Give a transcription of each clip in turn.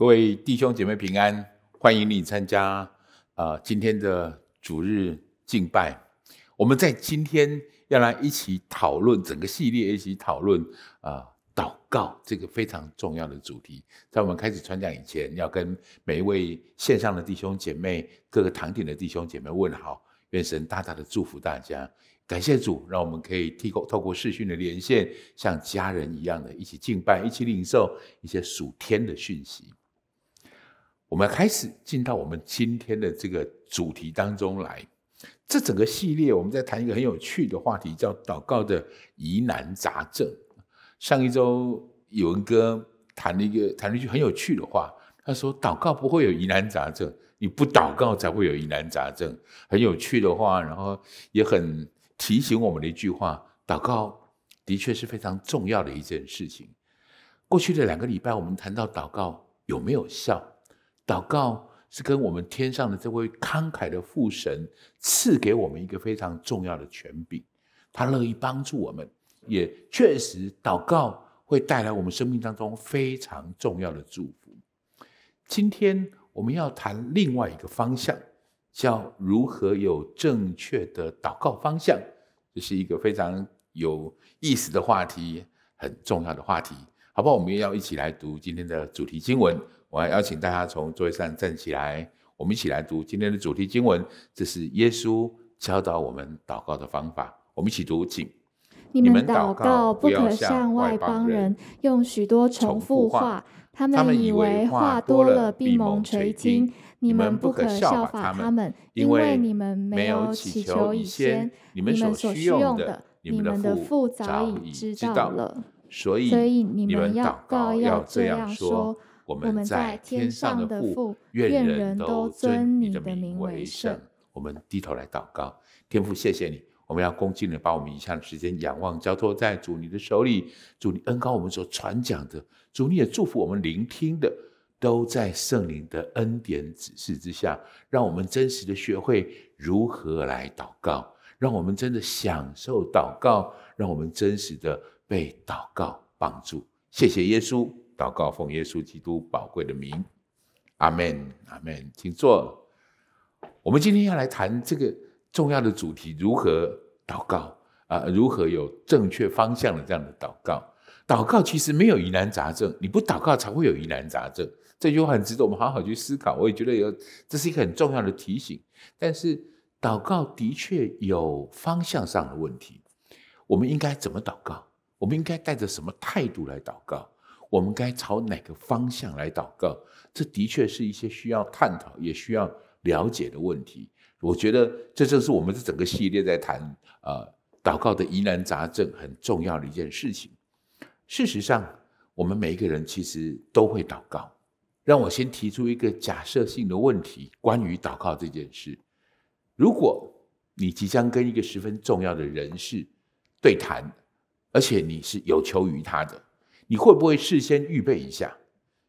各位弟兄姐妹平安，欢迎你参加啊、今天的主日敬拜。我们在今天要来一起讨论整个系列，一起讨论啊、祷告这个非常重要的主题。在我们开始传讲以前，要跟每一位线上的弟兄姐妹、各个堂点的弟兄姐妹问好，愿神大大的祝福大家。感谢主，让我们可以透过透过视讯的连线，像家人一样的一起敬拜，一起领受一些属天的讯息。我们开始进到我们今天的这个主题当中来。这整个系列，我们在谈一个很有趣的话题，叫祷告的疑难杂症。上一周有文哥谈了一个谈了一句很有趣的话，他说：“祷告不会有疑难杂症，你不祷告才会有疑难杂症。”很有趣的话，然后也很提醒我们的一句话：祷告的确是非常重要的一件事情。过去的两个礼拜，我们谈到祷告有没有效？祷告是跟我们天上的这位慷慨的父神赐给我们一个非常重要的权柄，他乐意帮助我们，也确实祷告会带来我们生命当中非常重要的祝福。今天我们要谈另外一个方向，叫如何有正确的祷告方向，这是一个非常有意思的话题，很重要的话题，好不好？我们也要一起来读今天的主题经文。我要邀请大家从座位上站起来，我们一起来读今天的主题经文。这是耶稣教导我们祷告的方法。我们一起读，请你们祷告不可像外邦人，用许多重复话，他们以为话多了必蒙垂听。你们不可效法他们，因为你们没有祈求以先，你们所需用的，你们的父早已知道了。所以你们祷告要这样说。我们在天上的父，愿人都尊你的名为圣。我们低头来祷告，天父，谢谢你。我们要恭敬的把我们以下的时间仰望交托在主你的手里。主你恩高我们所传讲的，主你也祝福我们聆听的，都在圣灵的恩典指示之下，让我们真实的学会如何来祷告，让我们真的享受祷告，让我们真实的被祷告帮助。谢谢耶稣。祷告，奉耶稣基督宝贵的名，阿门，阿门。请坐。我们今天要来谈这个重要的主题：如何祷告啊、如何有正确方向的这样的祷告？祷告其实没有疑难杂症，你不祷告才会有疑难杂症。这句话很值得我们好好去思考。我也觉得有，这是一个很重要的提醒。但是祷告的确有方向上的问题。我们应该怎么祷告？我们应该带着什么态度来祷告？我们该朝哪个方向来祷告？这的确是一些需要探讨、也需要了解的问题。我觉得这正是我们这整个系列在谈、呃，祷告的疑难杂症很重要的一件事情。事实上，我们每一个人其实都会祷告。让我先提出一个假设性的问题，关于祷告这件事：如果你即将跟一个十分重要的人士对谈，而且你是有求于他的。你会不会事先预备一下，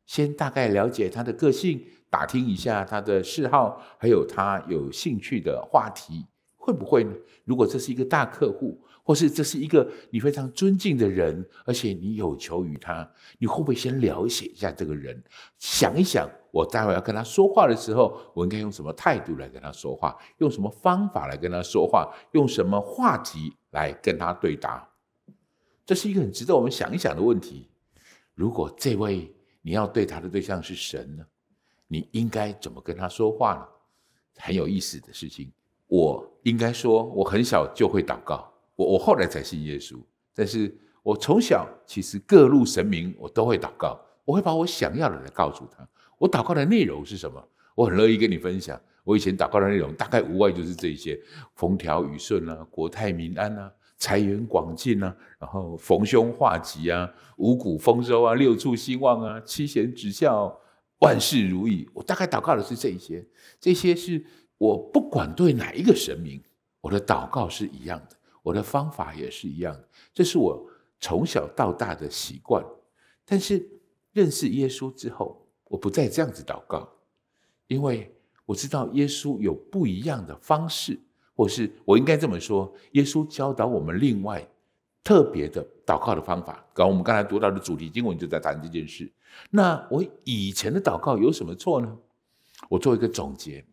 先大概了解他的个性，打听一下他的嗜好，还有他有兴趣的话题，会不会呢？如果这是一个大客户，或是这是一个你非常尊敬的人，而且你有求于他，你会不会先了解一下这个人，想一想，我待会要跟他说话的时候，我应该用什么态度来跟他说话，用什么方法来跟他说话，用什么话题来跟他对答？这是一个很值得我们想一想的问题。如果这位你要对他的对象是神呢？你应该怎么跟他说话呢？很有意思的事情。我应该说，我很小就会祷告，我我后来才信耶稣。但是我从小其实各路神明我都会祷告，我会把我想要的来告诉他。我祷告的内容是什么？我很乐意跟你分享。我以前祷告的内容大概无外就是这些：风调雨顺啊，国泰民安啊。财源广进啊，然后逢凶化吉啊，五谷丰收啊，六畜兴旺啊，七贤指孝，万事如意。我大概祷告的是这一些，这些是我不管对哪一个神明，我的祷告是一样的，我的方法也是一样的，这是我从小到大的习惯。但是认识耶稣之后，我不再这样子祷告，因为我知道耶稣有不一样的方式。或是我应该这么说，耶稣教导我们另外特别的祷告的方法。刚我们刚才读到的主题经文就在谈这件事，那我以前的祷告有什么错呢？我做一个总结，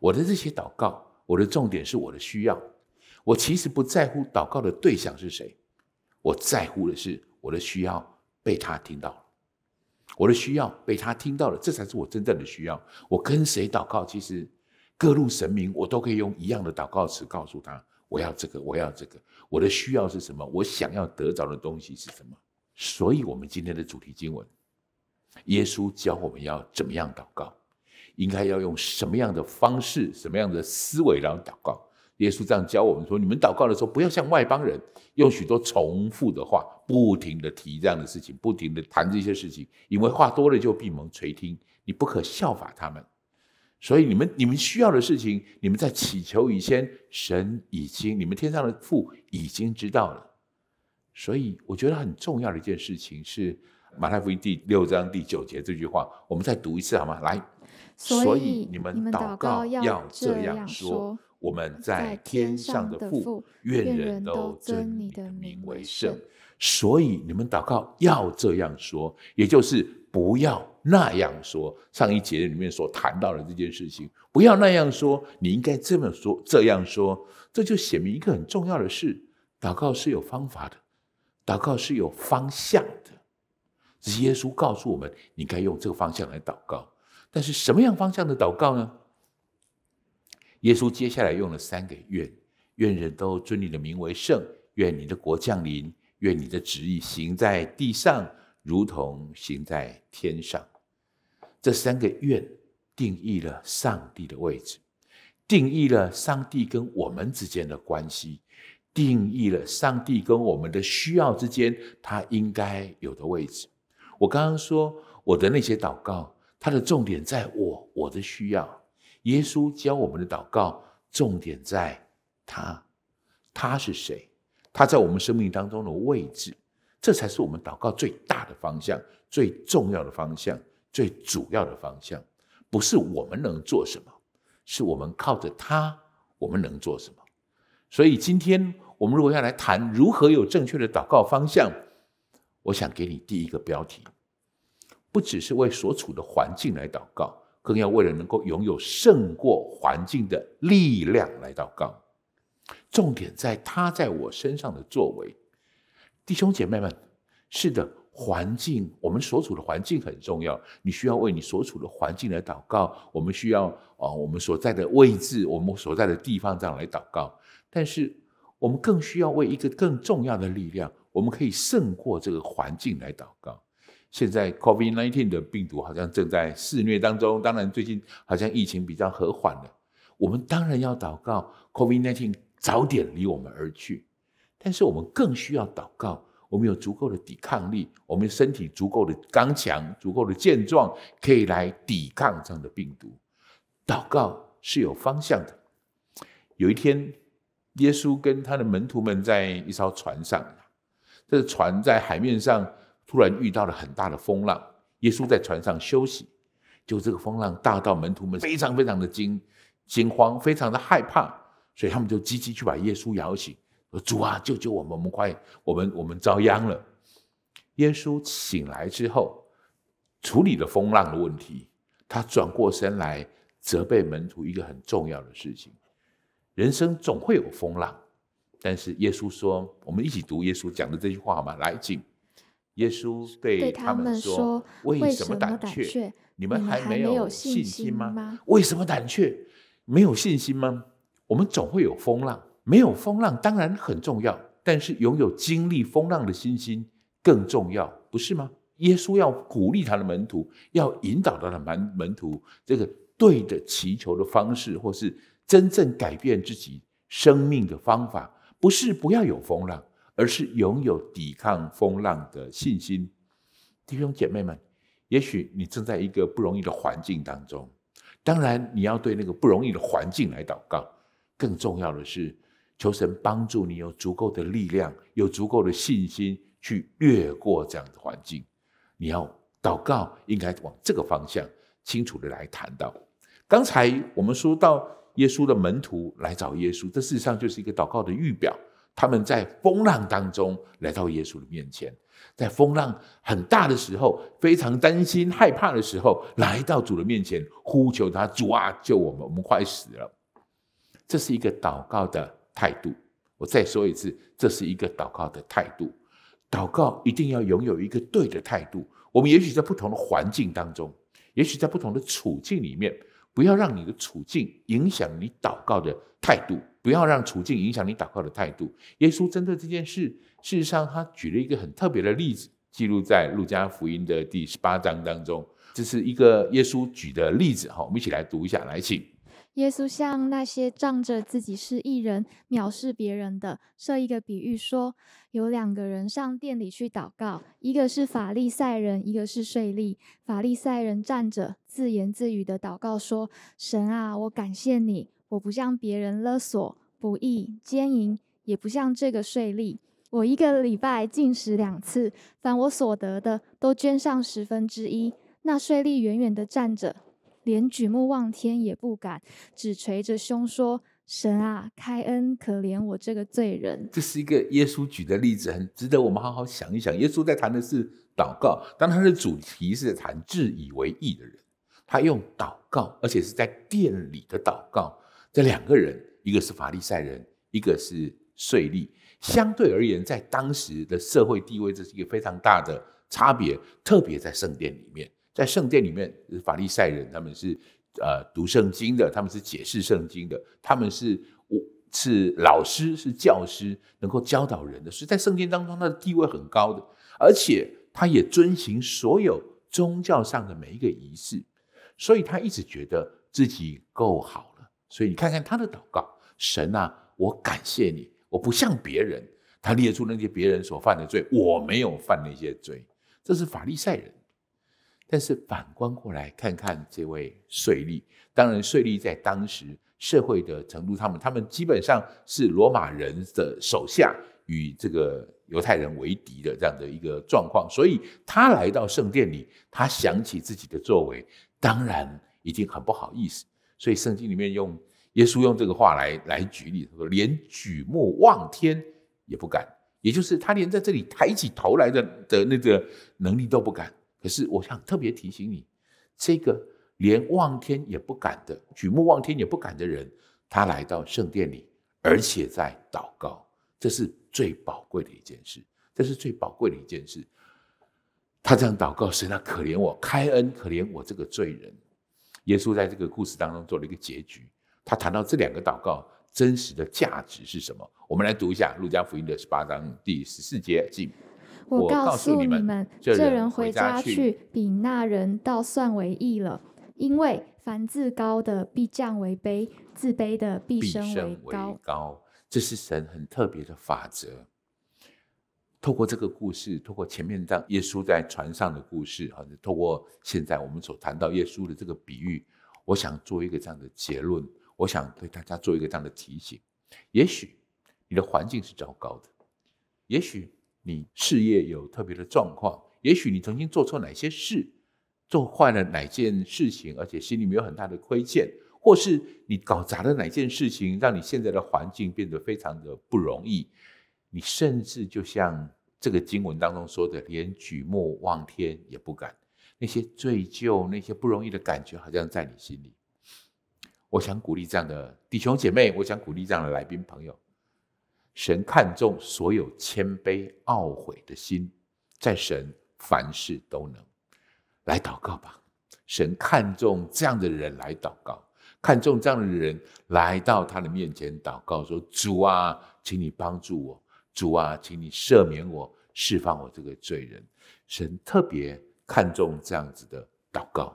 我的这些祷告，我的重点是我的需要。我其实不在乎祷告的对象是谁，我在乎的是我的需要被他听到了，我的需要被他听到了，这才是我真正的需要。我跟谁祷告，其实各路神明，我都可以用一样的祷告词告诉他：我要这个，我要这个。我的需要是什么？我想要得着的东西是什么？所以，我们今天的主题经文，耶稣教我们要怎么样祷告。应该要用什么样的方式、什么样的思维来祷告？耶稣这样教我们说：你们祷告的时候，不要像外邦人，用许多重复的话，不停地提这样的事情，不停地谈这些事情，因为话多了就闭门垂听。你不可效法他们。所以你们你们需要的事情，你们在祈求以前，神已经，你们天上的父已经知道了。所以我觉得很重要的一件事情是马太福音第六章第九节这句话，我们再读一次好吗？来。所以你们祷告要这样说：我们在天上的父，愿人都尊你的名为圣。所以你们祷告要这样说，也就是不要那样说。上一节里面所谈到的这件事情，不要那样说，你应该这么说，这样说。这就显明一个很重要的事：祷告是有方法的，祷告是有方向的。只是耶稣告诉我们，你该用这个方向来祷告。但是什么样方向的祷告呢？耶稣接下来用了三个愿：愿人都尊你的名为圣；愿你的国降临；愿你的旨意行在地上，如同行在天上。这三个愿定义了上帝的位置，定义了上帝跟我们之间的关系，定义了上帝跟我们的需要之间他应该有的位置。我刚刚说我的那些祷告。他的重点在我，我的需要。耶稣教我们的祷告，重点在他，他是谁？他在我们生命当中的位置，这才是我们祷告最大的方向、最重要的方向、最主要的方向。不是我们能做什么，是我们靠着他，我们能做什么。所以今天我们如果要来谈如何有正确的祷告方向，我想给你第一个标题。不只是为所处的环境来祷告，更要为了能够拥有胜过环境的力量来祷告。重点在他在我身上的作为。弟兄姐妹们，是的，环境，我们所处的环境很重要。你需要为你所处的环境来祷告。我们需要啊，我们所在的位置，我们所在的地方这样来祷告。但是，我们更需要为一个更重要的力量，我们可以胜过这个环境来祷告。现在 COVID-19 的病毒好像正在肆虐当中，当然最近好像疫情比较和缓了。我们当然要祷告 COVID-19 早点离我们而去，但是我们更需要祷告，我们有足够的抵抗力，我们身体足够的刚强、足够的健壮，可以来抵抗这样的病毒。祷告是有方向的。有一天，耶稣跟他的门徒们在一艘船上，这个船在海面上。突然遇到了很大的风浪，耶稣在船上休息，就这个风浪大到门徒们非常非常的惊惊慌，非常的害怕，所以他们就积极去把耶稣摇醒，：“主啊，救救我们！我们快，我们我们遭殃了。”耶稣醒来之后，处理了风浪的问题，他转过身来责备门徒一个很重要的事情：人生总会有风浪，但是耶稣说：“我们一起读耶稣讲的这句话好吗？来，请。”耶稣对他们说：“为什么胆怯？你们还没有信心吗？为什么胆怯？没有信心吗？我们总会有风浪，没有风浪当然很重要，但是拥有经历风浪的信心更重要，不是吗？耶稣要鼓励他的门徒，要引导他的门门徒，这个对的祈求的方式，或是真正改变自己生命的方法，不是不要有风浪。”而是拥有抵抗风浪的信心，弟兄姐妹们，也许你正在一个不容易的环境当中，当然你要对那个不容易的环境来祷告。更重要的是，求神帮助你有足够的力量，有足够的信心去越过这样的环境。你要祷告，应该往这个方向清楚的来谈到。刚才我们说到耶稣的门徒来找耶稣，这事实上就是一个祷告的预表。他们在风浪当中来到耶稣的面前，在风浪很大的时候，非常担心、害怕的时候，来到主的面前，呼求他：“主啊，救我们！我们快死了。”这是一个祷告的态度。我再说一次，这是一个祷告的态度。祷告一定要拥有一个对的态度。我们也许在不同的环境当中，也许在不同的处境里面，不要让你的处境影响你祷告的态度。不要让处境影响你祷告的态度。耶稣针对这件事，事实上他举了一个很特别的例子，记录在路加福音的第十八章当中。这是一个耶稣举的例子，哈，我们一起来读一下，来，请。耶稣向那些仗着自己是义人、藐视别人的，设一个比喻说：有两个人上殿里去祷告，一个是法利赛人，一个是税吏。法利赛人站着，自言自语的祷告说：神啊，我感谢你。我不向别人勒索、不义、奸淫，也不像这个税吏。我一个礼拜禁食两次，凡我所得的都捐上十分之一。那税吏远远的站着，连举目望天也不敢，只捶着胸说：“神啊，开恩可怜我这个罪人。”这是一个耶稣举的例子，很值得我们好好想一想。耶稣在谈的是祷告，当他的主题是谈自以为义的人，他用祷告，而且是在殿里的祷告。这两个人，一个是法利赛人，一个是税吏。相对而言，在当时的社会地位，这是一个非常大的差别。特别在圣殿里面，在圣殿里面，法利赛人他们是呃读圣经的，他们是解释圣经的，他们是我是老师，是教师，能够教导人的，所以在圣殿当中，他的地位很高的，而且他也遵行所有宗教上的每一个仪式，所以他一直觉得自己够好了。所以你看看他的祷告，神啊，我感谢你，我不像别人，他列出那些别人所犯的罪，我没有犯那些罪，这是法利赛人。但是反观过来看看这位税吏，当然税吏在当时社会的程度，他们他们基本上是罗马人的手下，与这个犹太人为敌的这样的一个状况，所以他来到圣殿里，他想起自己的作为，当然已经很不好意思。所以圣经里面用耶稣用这个话来来举例，他说连举目望天也不敢，也就是他连在这里抬起头来的的那个能力都不敢。可是我想特别提醒你，这个连望天也不敢的，举目望天也不敢的人，他来到圣殿里，而且在祷告，这是最宝贵的一件事，这是最宝贵的一件事。他这样祷告，神啊，可怜我，开恩可怜我这个罪人。耶稣在这个故事当中做了一个结局，他谈到这两个祷告真实的价值是什么？我们来读一下《路加福音》的十八章第十四节，请我告诉你们，这人回家去，比那人倒算为义了，因为凡自高的必降为卑，自卑的必升为高。这是神很特别的法则。透过这个故事，透过前面当耶稣在船上的故事，哈，透过现在我们所谈到耶稣的这个比喻，我想做一个这样的结论，我想对大家做一个这样的提醒。也许你的环境是糟糕的，也许你事业有特别的状况，也许你曾经做错哪些事，做坏了哪件事情，而且心里面有很大的亏欠，或是你搞砸了哪件事情，让你现在的环境变得非常的不容易，你甚至就像。这个经文当中说的，连举目望天也不敢，那些罪疚、那些不容易的感觉，好像在你心里。我想鼓励这样的弟兄姐妹，我想鼓励这样的来宾朋友，神看重所有谦卑懊悔的心，在神凡事都能。来祷告吧，神看重这样的人来祷告，看重这样的人来到他的面前祷告，说：“主啊，请你帮助我。”主啊，请你赦免我，释放我这个罪人。神特别看重这样子的祷告。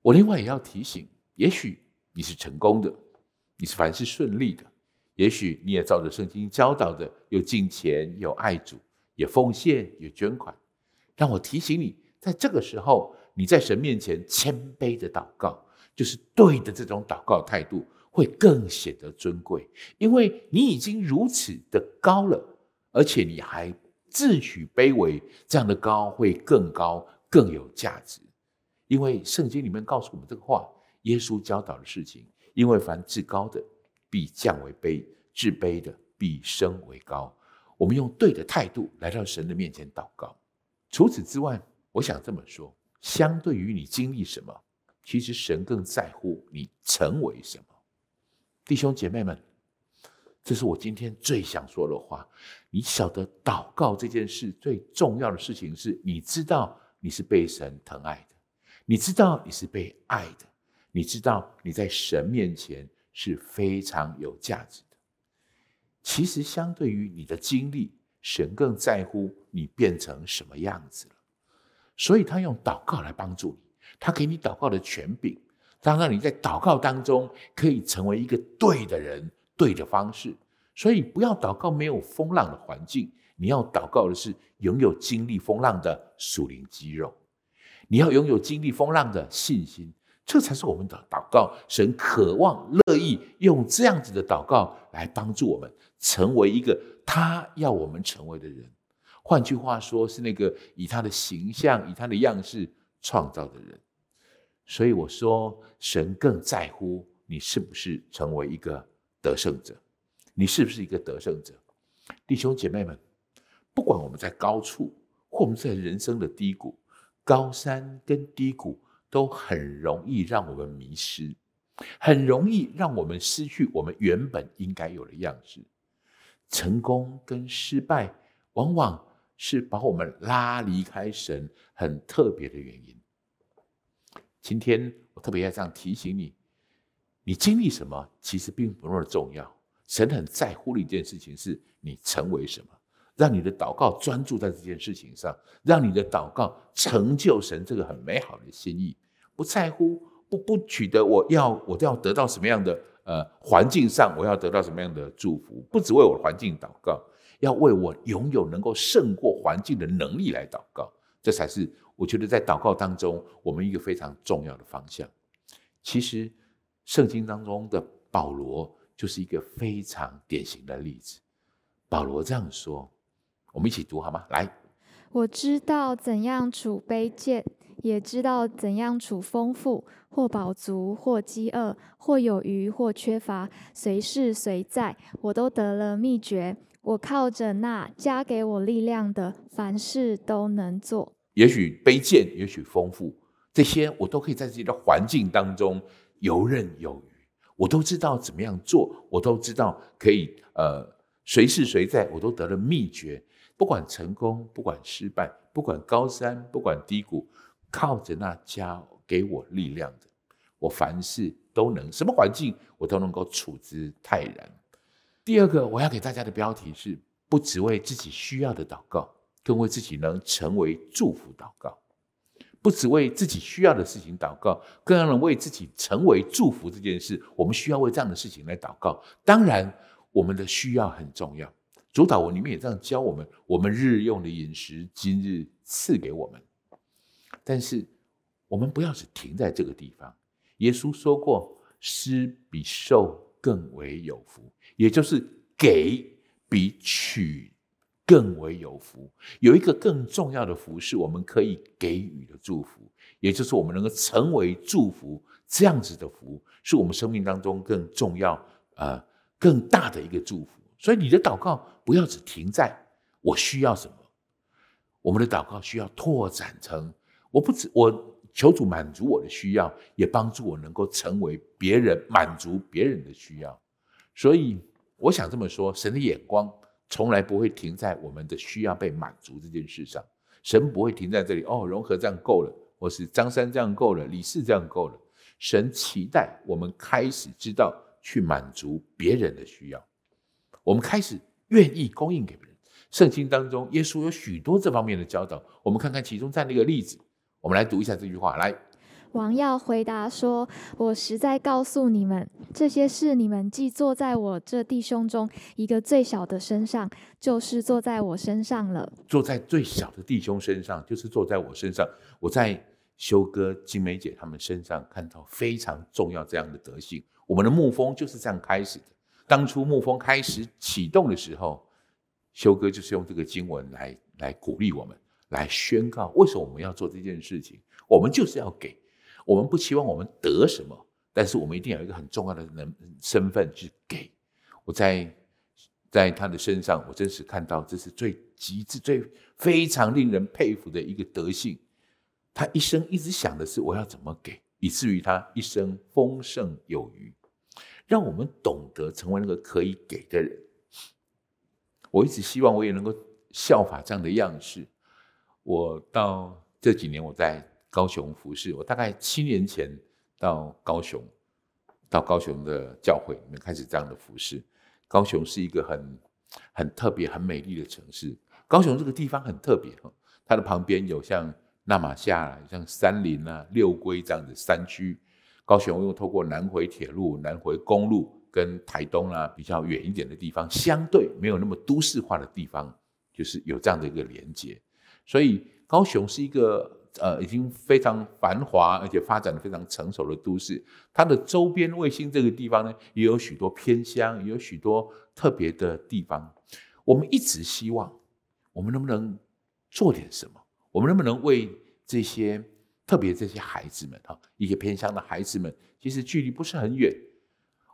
我另外也要提醒，也许你是成功的，你是凡事顺利的，也许你也照着圣经教导的，有敬虔，有爱主，也奉献，有捐款。让我提醒你，在这个时候，你在神面前谦卑的祷告，就是对的这种祷告态度。会更显得尊贵，因为你已经如此的高了，而且你还自诩卑微，这样的高会更高，更有价值。因为圣经里面告诉我们这个话，耶稣教导的事情，因为凡至高的必降为卑，至卑的必升为高。我们用对的态度来到神的面前祷告。除此之外，我想这么说：相对于你经历什么，其实神更在乎你成为什么。弟兄姐妹们，这是我今天最想说的话。你晓得，祷告这件事最重要的事情是，你知道你是被神疼爱的，你知道你是被爱的，你知道你在神面前是非常有价值的。其实，相对于你的经历，神更在乎你变成什么样子了。所以他用祷告来帮助你，他给你祷告的权柄，他让你在祷告当中可以成为一个对的人，对的方式。所以不要祷告没有风浪的环境，你要祷告的是拥有经历风浪的属灵肌肉，你要拥有经历风浪的信心，这才是我们的祷告。神渴望乐意用这样子的祷告来帮助我们成为一个他要我们成为的人。换句话说，是那个以他的形象、以他的样式创造的人。所以我说，神更在乎你是不是成为一个得胜者。你是不是一个得胜者？弟兄姐妹们，不管我们在高处，或我们在人生的低谷，高山跟低谷都很容易让我们迷失，很容易让我们失去我们原本应该有的样子。成功跟失败，往往是把我们拉离开神很特别的原因。今天我特别要这样提醒你：你经历什么，其实并不那么重要。神很在乎的一件事情是你成为什么，让你的祷告专注在这件事情上，让你的祷告成就神这个很美好的心意。不在乎，不不取得我要我都要得到什么样的呃环境上，我要得到什么样的祝福，不只为我的环境祷告，要为我拥有能够胜过环境的能力来祷告。这才是我觉得在祷告当中我们一个非常重要的方向。其实圣经当中的保罗。就是一个非常典型的例子。保罗这样说，我们一起读好吗？来，我知道怎样处卑贱，也知道怎样处丰富，或饱足，或饥饿，或有余，或缺乏，随事随在，我都得了秘诀。我靠着那加给我力量的，凡事都能做。也许卑贱，也许丰富，这些我都可以在自己的环境当中游刃有余。我都知道怎么样做，我都知道可以呃随时随在，我都得了秘诀。不管成功，不管失败，不管高山，不管低谷，靠着那家给我力量的，我凡事都能，什么环境我都能够处之泰然。第二个我要给大家的标题是：不只为自己需要的祷告，更为自己能成为祝福祷告。不只为自己需要的事情祷告，更要能为自己成为祝福这件事，我们需要为这样的事情来祷告。当然，我们的需要很重要。主祷文里面也这样教我们：我们日用的饮食，今日赐给我们。但是，我们不要只停在这个地方。耶稣说过：“施比受更为有福。”也就是给比取。更为有福，有一个更重要的福是我们可以给予的祝福，也就是我们能够成为祝福，这样子的福是我们生命当中更重要、呃更大的一个祝福。所以你的祷告不要只停在我需要什么，我们的祷告需要拓展成我不止我求主满足我的需要，也帮助我能够成为别人满足别人的需要。所以我想这么说，神的眼光。从来不会停在我们的需要被满足这件事上，神不会停在这里。哦，融合这样够了，或是张三这样够了，李四这样够了。神期待我们开始知道去满足别人的需要，我们开始愿意供应给别人。圣经当中，耶稣有许多这方面的教导，我们看看其中这样的一个例子。我们来读一下这句话，来。王耀回答说：“我实在告诉你们，这些事你们既坐在我这弟兄中一个最小的身上，就是坐在我身上了。坐在最小的弟兄身上，就是坐在我身上。我在修哥、金梅姐他们身上看到非常重要这样的德性。我们的牧风就是这样开始的。当初牧风开始启动的时候，修哥就是用这个经文来来鼓励我们，来宣告为什么我们要做这件事情。我们就是要给。”我们不期望我们得什么，但是我们一定有一个很重要的能身份去给。我在在他的身上，我真是看到这是最极致、最非常令人佩服的一个德性。他一生一直想的是我要怎么给，以至于他一生丰盛有余，让我们懂得成为那个可以给的人。我一直希望我也能够效法这样的样式。我到这几年我在高雄服侍，我大概七年前到高雄，到高雄的教会里面开始这样的服侍。高雄是一个很很特别、很美丽的城市。高雄这个地方很特别哈，它的旁边有像那玛夏、像山林啊、六龟这样的山区。高雄又透过南回铁路、南回公路跟台东啊比较远一点的地方，相对没有那么都市化的地方，就是有这样的一个连接。所以高雄是一个。呃，已经非常繁华，而且发展的非常成熟的都市。它的周边卫星这个地方呢，也有许多偏乡，也有许多特别的地方。我们一直希望，我们能不能做点什么？我们能不能为这些特别这些孩子们哈，一些偏乡的孩子们，其实距离不是很远。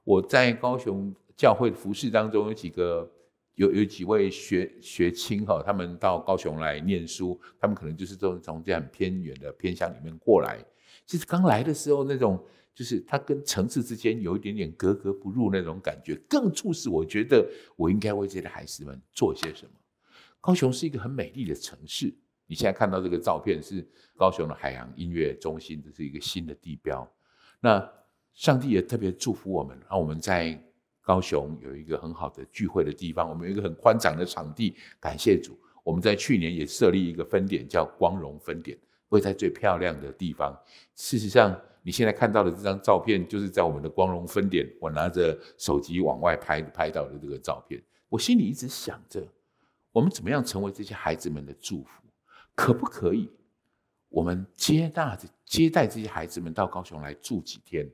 我在高雄教会服事当中有几个。有有几位学学青哈，他们到高雄来念书，他们可能就是从从这样偏远的偏乡里面过来。其实刚来的时候，那种就是他跟城市之间有一点点格格不入那种感觉，更促使我觉得我应该为这些孩子们做些什么。高雄是一个很美丽的城市，你现在看到这个照片是高雄的海洋音乐中心，这是一个新的地标。那上帝也特别祝福我们，让我们在。高雄有一个很好的聚会的地方，我们有一个很宽敞的场地。感谢主，我们在去年也设立一个分点，叫光荣分点，会在最漂亮的地方。事实上，你现在看到的这张照片，就是在我们的光荣分点，我拿着手机往外拍拍到的这个照片。我心里一直想着，我们怎么样成为这些孩子们的祝福？可不可以？我们接纳着接待这些孩子们到高雄来住几天？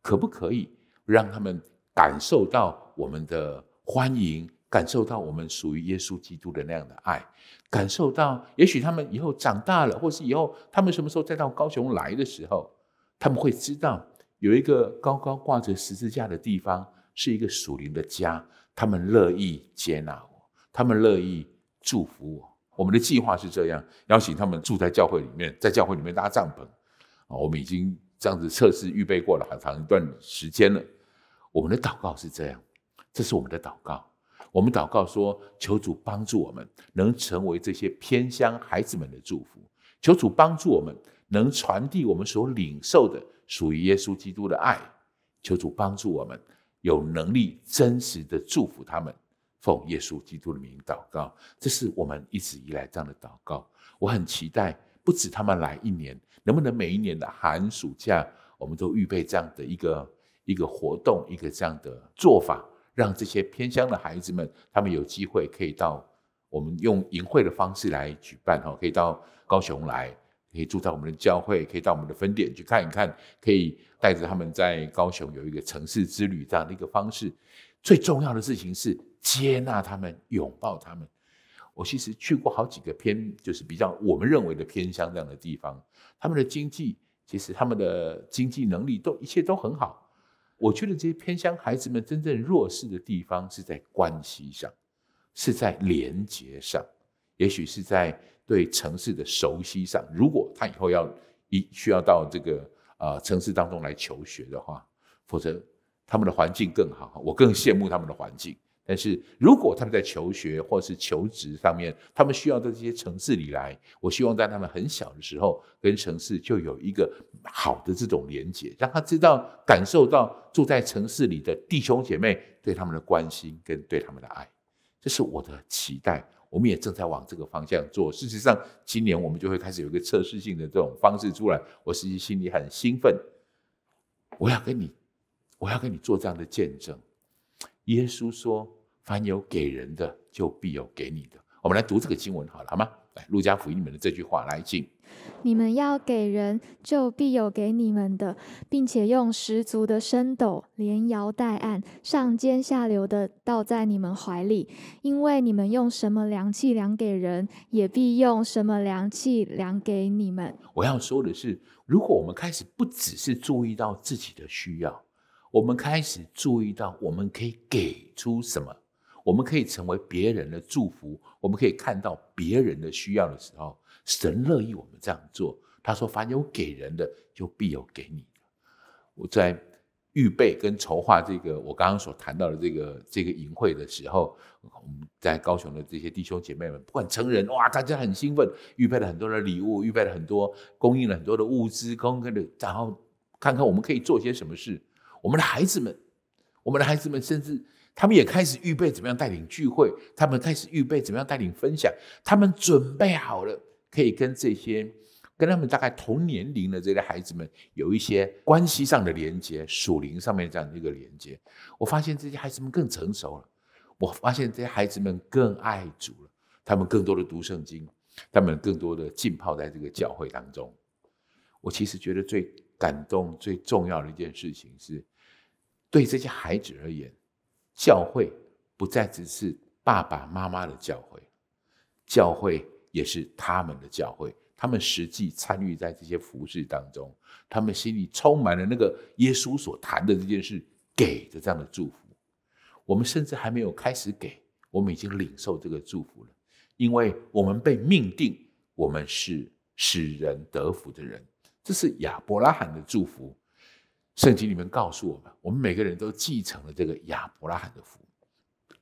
可不可以让他们？感受到我们的欢迎，感受到我们属于耶稣基督的那样的爱，感受到，也许他们以后长大了，或是以后他们什么时候再到高雄来的时候，他们会知道有一个高高挂着十字架的地方，是一个属灵的家，他们乐意接纳我，他们乐意祝福我。我们的计划是这样，邀请他们住在教会里面，在教会里面搭帐篷啊，我们已经这样子测试预备过了很长一段时间了。我们的祷告是这样，这是我们的祷告。我们祷告说：求主帮助我们，能成为这些偏乡孩子们的祝福；求主帮助我们，能传递我们所领受的属于耶稣基督的爱；求主帮助我们，有能力真实的祝福他们。奉耶稣基督的名祷告，这是我们一直以来这样的祷告。我很期待，不止他们来一年，能不能每一年的寒暑假，我们都预备这样的一个。一个活动，一个这样的做法，让这些偏乡的孩子们，他们有机会可以到我们用营会的方式来举办哈，可以到高雄来，可以住在我们的教会，可以到我们的分店去看一看，可以带着他们在高雄有一个城市之旅这样的一个方式。最重要的事情是接纳他们，拥抱他们。我其实去过好几个偏，就是比较我们认为的偏乡这样的地方，他们的经济其实他们的经济能力都一切都很好。我觉得这些偏乡孩子们真正弱势的地方是在关系上，是在连结上，也许是在对城市的熟悉上。如果他以后要一需要到这个呃城市当中来求学的话，否则他们的环境更好，我更羡慕他们的环境。但是如果他们在求学或是求职上面，他们需要到这些城市里来，我希望在他们很小的时候，跟城市就有一个好的这种连结，让他知道、感受到住在城市里的弟兄姐妹对他们的关心跟对他们的爱，这是我的期待。我们也正在往这个方向做。事实上，今年我们就会开始有一个测试性的这种方式出来，我实际心里很兴奋。我要跟你，我要跟你做这样的见证。耶稣说：“凡有给人的，就必有给你的。”我们来读这个经文好了，好吗？来，路加福音里面的这句话来进。你们要给人，就必有给你们的，并且用十足的升斗，连摇带按，上尖下流的倒在你们怀里。因为你们用什么量器量给人，也必用什么量器量给你们。我要说的是，如果我们开始不只是注意到自己的需要。我们开始注意到，我们可以给出什么？我们可以成为别人的祝福，我们可以看到别人的需要的时候，神乐意我们这样做。他说：“凡有给人的，就必有给你的。”我在预备跟筹划这个我刚刚所谈到的这个这个营会的时候，我们在高雄的这些弟兄姐妹们，不管成人哇，大家很兴奋，预备了很多的礼物，预备了很多，供应了很多的物资，供应的，然后看看我们可以做些什么事。我们的孩子们，我们的孩子们，甚至他们也开始预备怎么样带领聚会，他们开始预备怎么样带领分享，他们准备好了，可以跟这些。跟他们大概同年龄的这些孩子们有一些关系上的连接，属灵上面这样的一个连接。我发现这些孩子们更成熟了，我发现这些孩子们更爱主了，他们更多的读圣经，他们更多的浸泡在这个教会当中。我其实觉得最感动、最重要的一件事情是，对这些孩子而言，教会不再只是爸爸妈妈的教会，教会也是他们的教会。他们实际参与在这些服事当中，他们心里充满了那个耶稣所谈的这件事，给的这样的祝福。我们甚至还没有开始给，我们已经领受这个祝福了，因为我们被命定，我们是使人得福的人，这是亚伯拉罕的祝福。圣经里面告诉我们，我们每个人都继承了这个亚伯拉罕的福。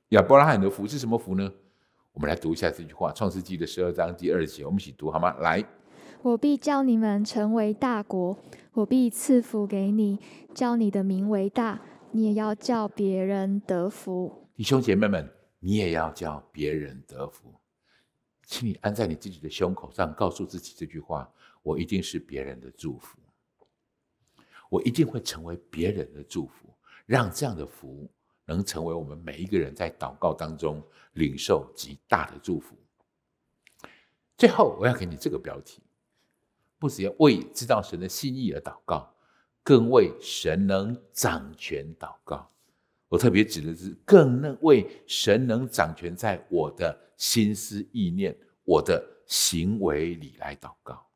亚伯拉罕的福是什么福呢？我们来读一下这句话，《创世纪》的十二章第二节，我们一起读好吗？来，我必叫你们成为大国，我必赐福给你，叫你的名为大，你也要叫别人得福。弟兄姐妹们，你也要叫别人得福，请你按在你自己的胸口上，告诉自己这句话：我一定是别人的祝福，我一定会成为别人的祝福，让这样的福。能成为我们每一个人在祷告当中领受极大的祝福。最后，我要给你这个标题：不只要为知道神的心意而祷告，更为神能掌权祷告。我特别指的是，更能为神能掌权在我的心思意念、我的行为里来祷告。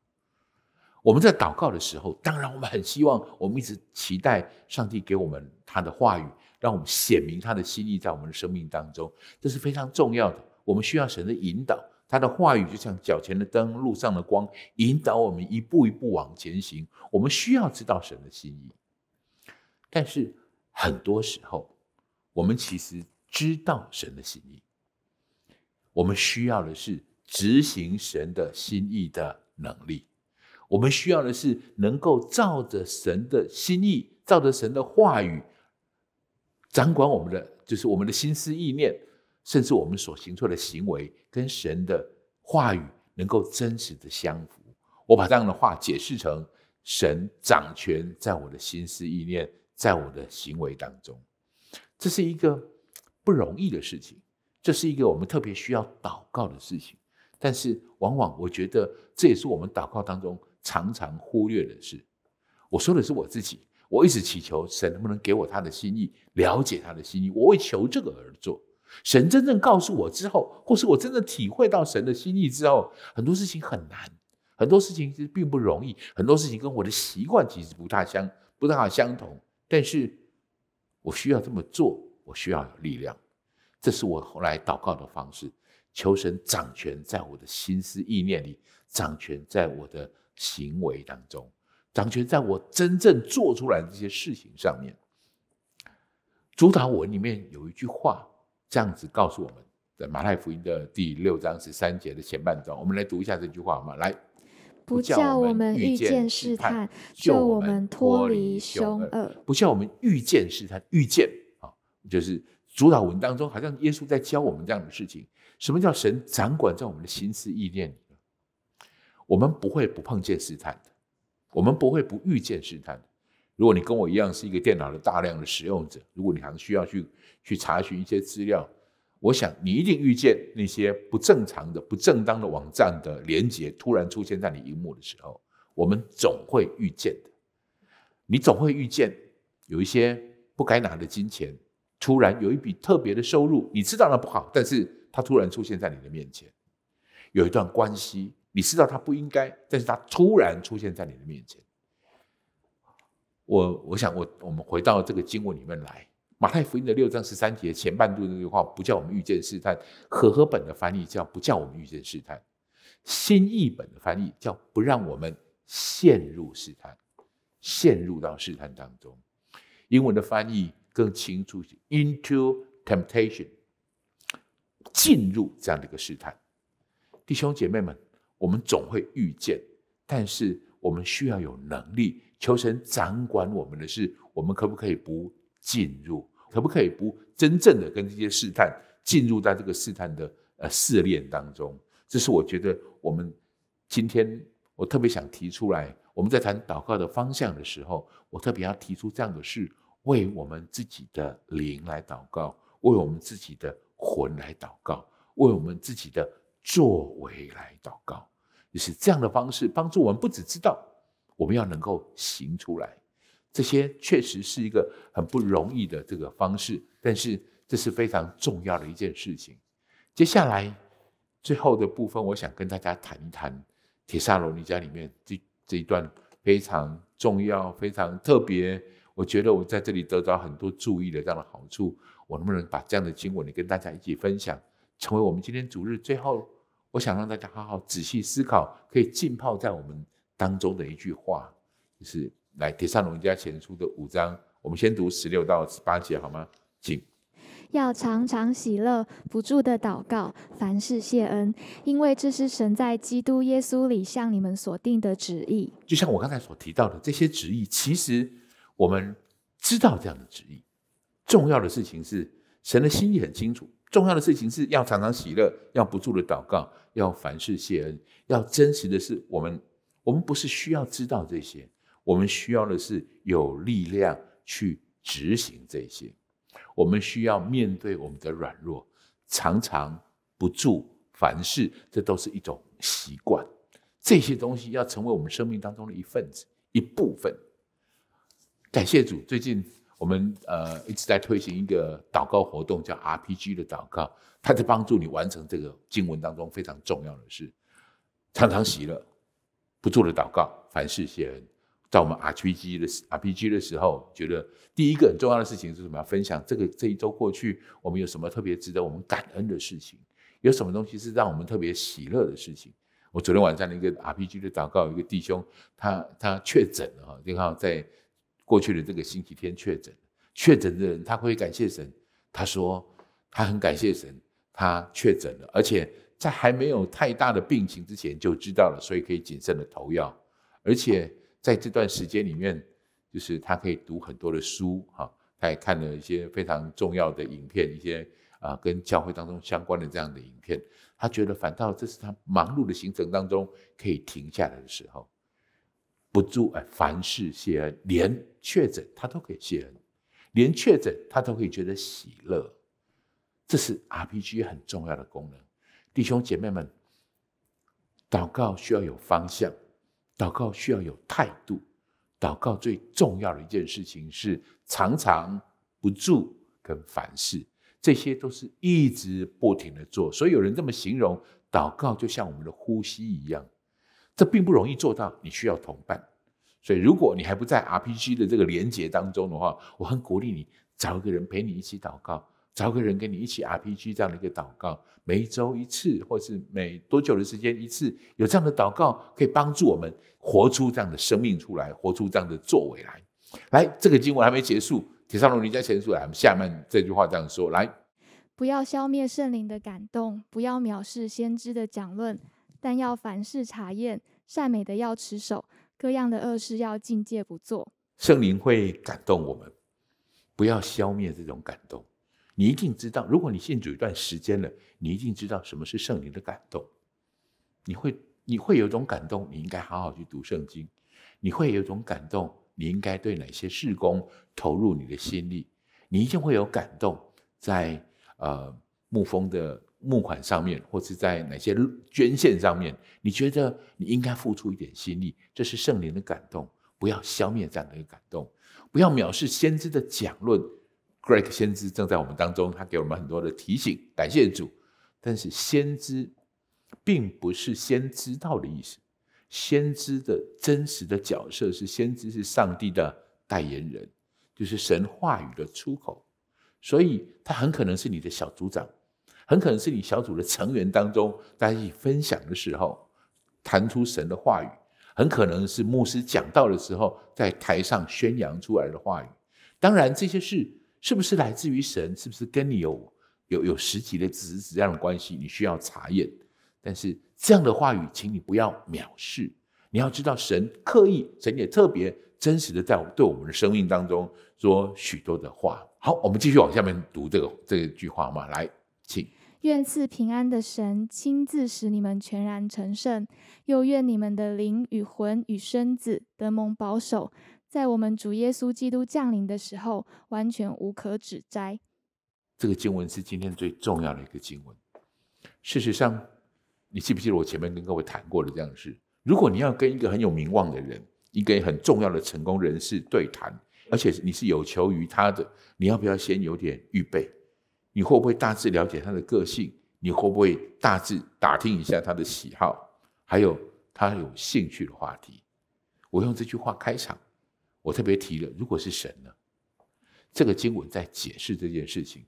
我们在祷告的时候，当然我们很希望，我们一直期待上帝给我们他的话语。让我们显明他的心意在我们的生命当中，这是非常重要的。我们需要神的引导，他的话语就像脚前的灯，路上的光，引导我们一步一步往前行。我们需要知道神的心意，但是很多时候，我们其实知道神的心意，我们需要的是执行神的心意的能力。我们需要的是能够照着神的心意，照着神的话语。掌管我们的就是我们的心思意念，甚至我们所行出的行为，跟神的话语能够真实的相符。我把这样的话解释成：神掌权在我的心思意念，在我的行为当中。这是一个不容易的事情，这是一个我们特别需要祷告的事情。但是，往往我觉得这也是我们祷告当中常常忽略的事。我说的是我自己。我一直祈求神能不能给我他的心意，了解他的心意。我为求这个而做。神真正告诉我之后，或是我真的体会到神的心意之后，很多事情很难，很多事情其实并不容易，很多事情跟我的习惯其实不大相不大相同。但是我需要这么做，我需要有力量。这是我后来祷告的方式，求神掌权在我的心思意念里，掌权在我的行为当中。掌权在我真正做出来的这些事情上面。主导文里面有一句话，这样子告诉我们，的马太福音的第六章十三节的前半段，我们来读一下这句话好吗？来，不叫我们遇见试探，救我们脱离凶恶。不叫我们遇见试探，遇见啊，就是主导文当中，好像耶稣在教我们这样的事情。什么叫神掌管在我们的心思意念里？我们不会不碰见试探的。我们不会不遇见试探的。如果你跟我一样是一个电脑的大量的使用者，如果你还需要去去查询一些资料，我想你一定遇见那些不正常的、不正当的网站的连接突然出现在你萤幕的时候，我们总会遇见的。你总会遇见有一些不该拿的金钱，突然有一笔特别的收入，你知道那不好，但是它突然出现在你的面前。有一段关系。你知道他不应该，但是他突然出现在你的面前。我我想我我们回到这个经文里面来，马太福音的六章十三节前半段那句话，不叫我们遇见试探。和合本的翻译叫不叫我们遇见试探。新译本的翻译叫不让我们陷入试探，陷入到试探当中。英文的翻译更清楚，into temptation，进入这样的一个试探。弟兄姐妹们，我们总会遇见，但是我们需要有能力，求神掌管我们的事，我们可不可以不？进入，可不可以不真正的跟这些试探进入到这个试探的呃试炼当中？这是我觉得我们今天我特别想提出来。我们在谈祷告的方向的时候，我特别要提出这样的事：为我们自己的灵来祷告，为我们自己的魂来祷告，为我们自己的作为来祷告。就是这样的方式帮助我们，不只知道，我们要能够行出来。这些确实是一个很不容易的这个方式，但是这是非常重要的一件事情。接下来最后的部分，我想跟大家谈一谈《帖撒罗尼迦》里面这这一段非常重要、非常特别。我觉得我在这里得到很多注意的这样的好处，我能不能把这样的经文跟大家一起分享，成为我们今天主日最后，我想让大家好好仔细思考，可以浸泡在我们当中的一句话，就是。来，《帖撒罗尼迦前书》的五章，我们先读十六到十八节，好吗？请。要常常喜乐，不住的祷告，凡事谢恩，因为这是神在基督耶稣里向你们所定的旨意。就像我刚才所提到的，这些旨意，其实我们知道这样的旨意。重要的事情是，神的心意很清楚。重要的事情是要常常喜乐，要不住的祷告，要凡事谢恩。要真实的是，我们我们不是需要知道这些。我们需要的是有力量去执行这些。我们需要面对我们的软弱，常常不住凡事，这都是一种习惯。这些东西要成为我们生命当中的一份子、一部分。感谢主，最近我们呃一直在推行一个祷告活动，叫 RPG 的祷告，它在帮助你完成这个经文当中非常重要的事：常常喜乐，不住的祷告，凡事谢恩。在我们 RPG 的 RPG 的时候，觉得第一个很重要的事情是什么？分享这个这一周过去，我们有什么特别值得我们感恩的事情？有什么东西是让我们特别喜乐的事情？我昨天晚上的一个 RPG 的祷告，一个弟兄他他确诊了哈，刚好在过去的这个星期天确诊。确诊的人他会感谢神，他说他很感谢神，他确诊了，而且在还没有太大的病情之前就知道了，所以可以谨慎的投药，而且。在这段时间里面，就是他可以读很多的书，哈，他也看了一些非常重要的影片，一些啊跟教会当中相关的这样的影片。他觉得反倒这是他忙碌的行程当中可以停下来的时候，不住哎，凡事谢恩，连确诊他都可以谢恩，连确诊他都可以觉得喜乐。这是 RPG 很重要的功能。弟兄姐妹们，祷告需要有方向。祷告需要有态度，祷告最重要的一件事情是常常不住跟凡事，这些都是一直不停的做。所以有人这么形容，祷告就像我们的呼吸一样，这并不容易做到，你需要同伴。所以如果你还不在 RPG 的这个连结当中的话，我很鼓励你找一个人陪你一起祷告。找个人跟你一起 RPG 这样的一个祷告，每一周一次，或是每多久的时间一次，有这样的祷告可以帮助我们活出这样的生命出来，活出这样的作为来。来，这个经文还没结束，帖撒罗尼迦前书来，我们下面这句话这样说：来，不要消灭圣灵的感动，不要藐视先知的讲论，但要凡事查验，善美的要持守，各样的恶事要禁戒不做。圣灵会感动我们，不要消灭这种感动。你一定知道，如果你信主一段时间了，你一定知道什么是圣灵的感动。你会，你会有一种感动，你应该好好去读圣经。你会有一种感动，你应该对哪些事工投入你的心力。你一定会有感动，在呃牧风的募款上面，或是在哪些捐献上面，你觉得你应该付出一点心力。这是圣灵的感动，不要消灭这样的一个感动，不要藐视先知的讲论。Greg 先知正在我们当中，他给我们很多的提醒，感谢主。但是先知并不是先知道的意思，先知的真实的角色是先知是上帝的代言人，就是神话语的出口。所以他很可能是你的小组长，很可能是你小组的成员当中，大家一起分享的时候，谈出神的话语，很可能是牧师讲道的时候，在台上宣扬出来的话语。当然，这些事是不是来自于神，是不是跟你有有有实际的实质这样的关系，你需要查验。但是这样的话语，请你不要藐视。你要知道，神刻意，神也特别真实的在对我们的生命当中说许多的话。好，我们继续往下面读这个这句话嘛。来，请。愿赐平安的神亲自使你们全然成圣，又愿你们的灵与魂与身子得蒙保守，在我们主耶稣基督降临的时候，完全无可指摘。这个经文是今天最重要的一个经文。事实上，你记不记得我前面跟各位谈过的这样的事？如果你要跟一个很有名望的人，一个很重要的成功人士对谈，而且你是有求于他的，你要不要先有点预备？你会不会大致了解他的个性？你会不会大致打听一下他的喜好，还有他有兴趣的话题？我用这句话开场，我特别提了，如果是神呢？这个经文在解释这件事情。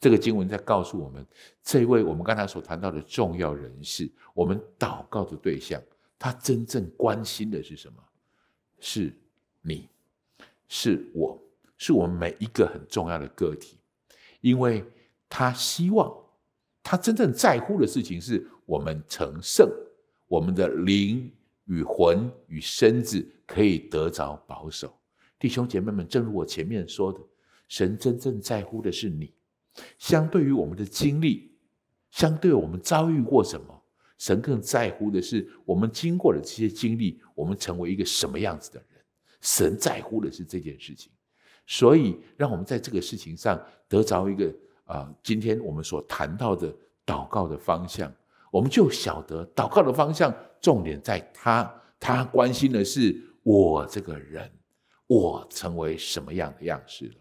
这个经文在告诉我们，这位我们刚才所谈到的重要人士，我们祷告的对象，他真正关心的是什么？是你，是我，是我们每一个很重要的个体，因为他希望，他真正在乎的事情是我们成圣，我们的灵与魂与身子可以得着保守。弟兄姐妹们，正如我前面说的，神真正在乎的是你。相对于我们的经历，相对我们遭遇过什么，神更在乎的是我们经过的这些经历，我们成为一个什么样子的人。神在乎的是这件事情，所以让我们在这个事情上得着一个啊、今天我们所谈到的祷告的方向，我们就晓得祷告的方向重点在他，他关心的是我这个人，我成为什么样的样式了，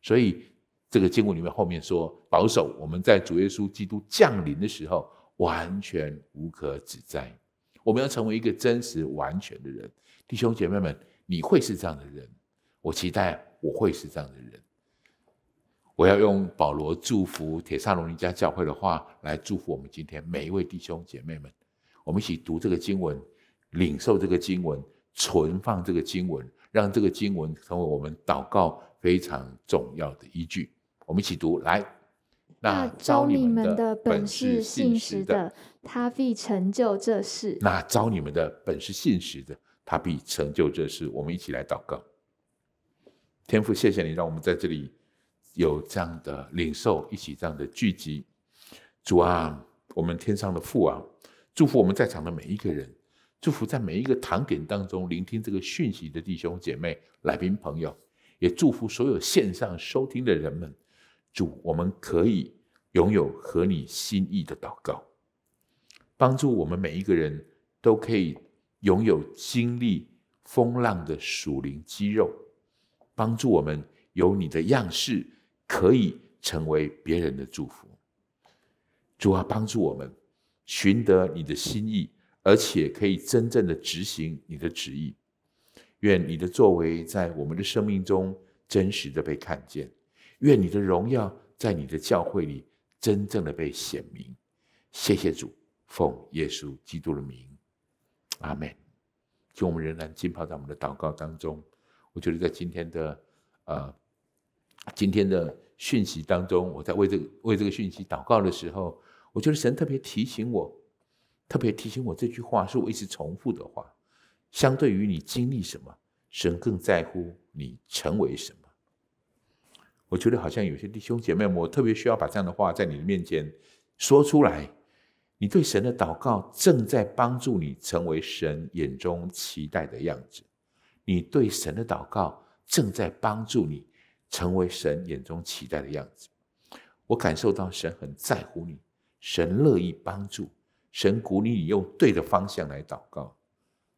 所以。这个经文里面后面说，保守我们在主耶稣基督降临的时候，完全无可指摘。我们要成为一个真实完全的人，弟兄姐妹们，你会是这样的人。我期待我会是这样的人。我要用保罗祝福铁萨罗尼迦教会的话来祝福我们今天每一位弟兄姐妹们。我们一起读这个经文，领受这个经文，存放这个经文，让这个经文成为我们祷告非常重要的依据。我们一起读来。那招你们的本是信实的，他必成就这事。那招你们的本是信实的，他必成就这事。我们一起来祷告。天父，谢谢你让我们在这里有这样的领受，一起这样的聚集。主啊，我们天上的父啊，祝福我们在场的每一个人，祝福在每一个堂点当中聆听这个讯息的弟兄姐妹、来宾朋友，也祝福所有线上收听的人们。主，我们可以拥有合你心意的祷告，帮助我们每一个人都可以拥有经历风浪的属灵肌肉，帮助我们有你的样式，可以成为别人的祝福。主啊，帮助我们寻得你的心意，而且可以真正的执行你的旨意。愿你的作为在我们的生命中真实的被看见。愿你的荣耀在你的教会里真正的被显明。谢谢主，奉耶稣基督的名，阿门。就我们仍然浸泡在我们的祷告当中。我觉得在今天的呃今天的讯息当中，我在为这个为这个讯息祷告的时候，我觉得神特别提醒我，特别提醒我这句话是我一直重复的话。相对于你经历什么，神更在乎你成为什么。我觉得好像有些弟兄姐妹，我特别需要把这样的话在你的面前说出来。你对神的祷告正在帮助你成为神眼中期待的样子。你对神的祷告正在帮助你成为神眼中期待的样子。我感受到神很在乎你，神乐意帮助，神鼓励你用对的方向来祷告。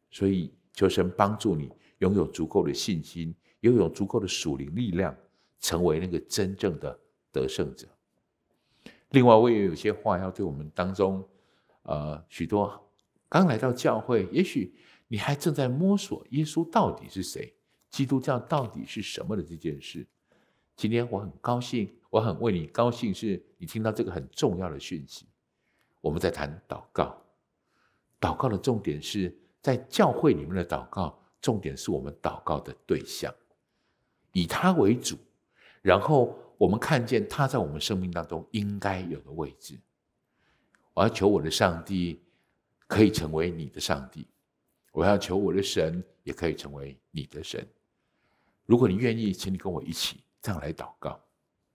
所以求神帮助你拥有足够的信心，拥有足够的属灵力量。成为那个真正的得胜者。另外，我也有些话要对我们当中，呃，许多刚来到教会，也许你还正在摸索耶稣到底是谁，基督教到底是什么的这件事。今天我很高兴，我很为你高兴，是你听到这个很重要的讯息。我们在谈祷告，祷告的重点是在教会里面的祷告，重点是我们祷告的对象，以他为主，然后我们看见他在我们生命当中应该有的位置。我要求我的上帝可以成为你的上帝，我要求我的神也可以成为你的神。如果你愿意，请你跟我一起这样来祷告，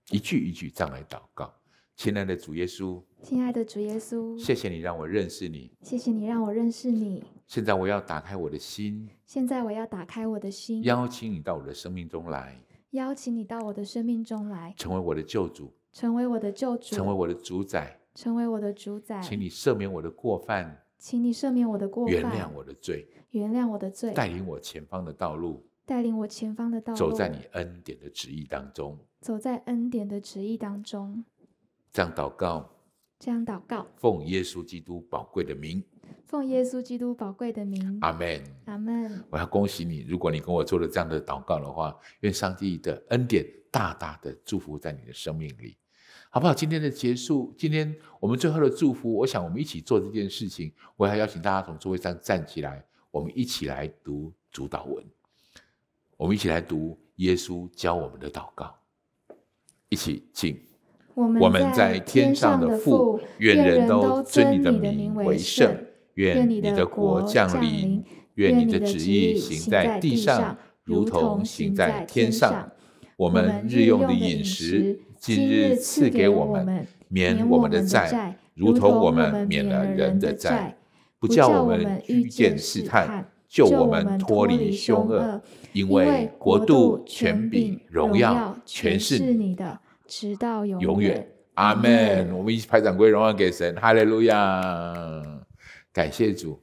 一句一句这样来祷告。亲爱的主耶稣，亲爱的主耶稣，谢谢你让我认识你，谢谢你让我认识你。现在我要打开我的心，现在我要打开我的心，邀请你到我的生命中来，邀请你到我的生命中来，成为我的救主，成为我的救主，成为我的主宰，成为我的主宰。请你赦免我的过犯，请你赦免我的过犯，原谅我的罪，原谅我的罪，带领我前方的道路，带领我前方的道路，走在你恩典的旨意当中，走在恩典的旨意当中。这样祷告，这样祷告，奉耶稣基督宝贵的名，奉耶稣基督宝贵的名，阿门，阿门。我要恭喜你，如果你跟我做了这样的祷告的话，愿上帝的恩典大大的祝福在你的生命里，好不好？今天的结束，今天我们最后的祝福，我想我们一起做这件事情。我要邀请大家从座位上站起来，我们一起来读主导文，我们一起来读耶稣教我们的祷告，一起请。我们在天上的父，愿人都尊你的名为圣。愿你的国降临。愿你的旨意行在地上，如同行在天上。我们日用的饮食，今日赐给我们，免我们的债，如同我们免了人的债。不叫我们遇见试探，救我们脱离凶恶。因为国度、权柄、荣耀，全是你的。直到永远，阿门。我们一起拍掌归荣耀给神，哈利路亚！感谢主。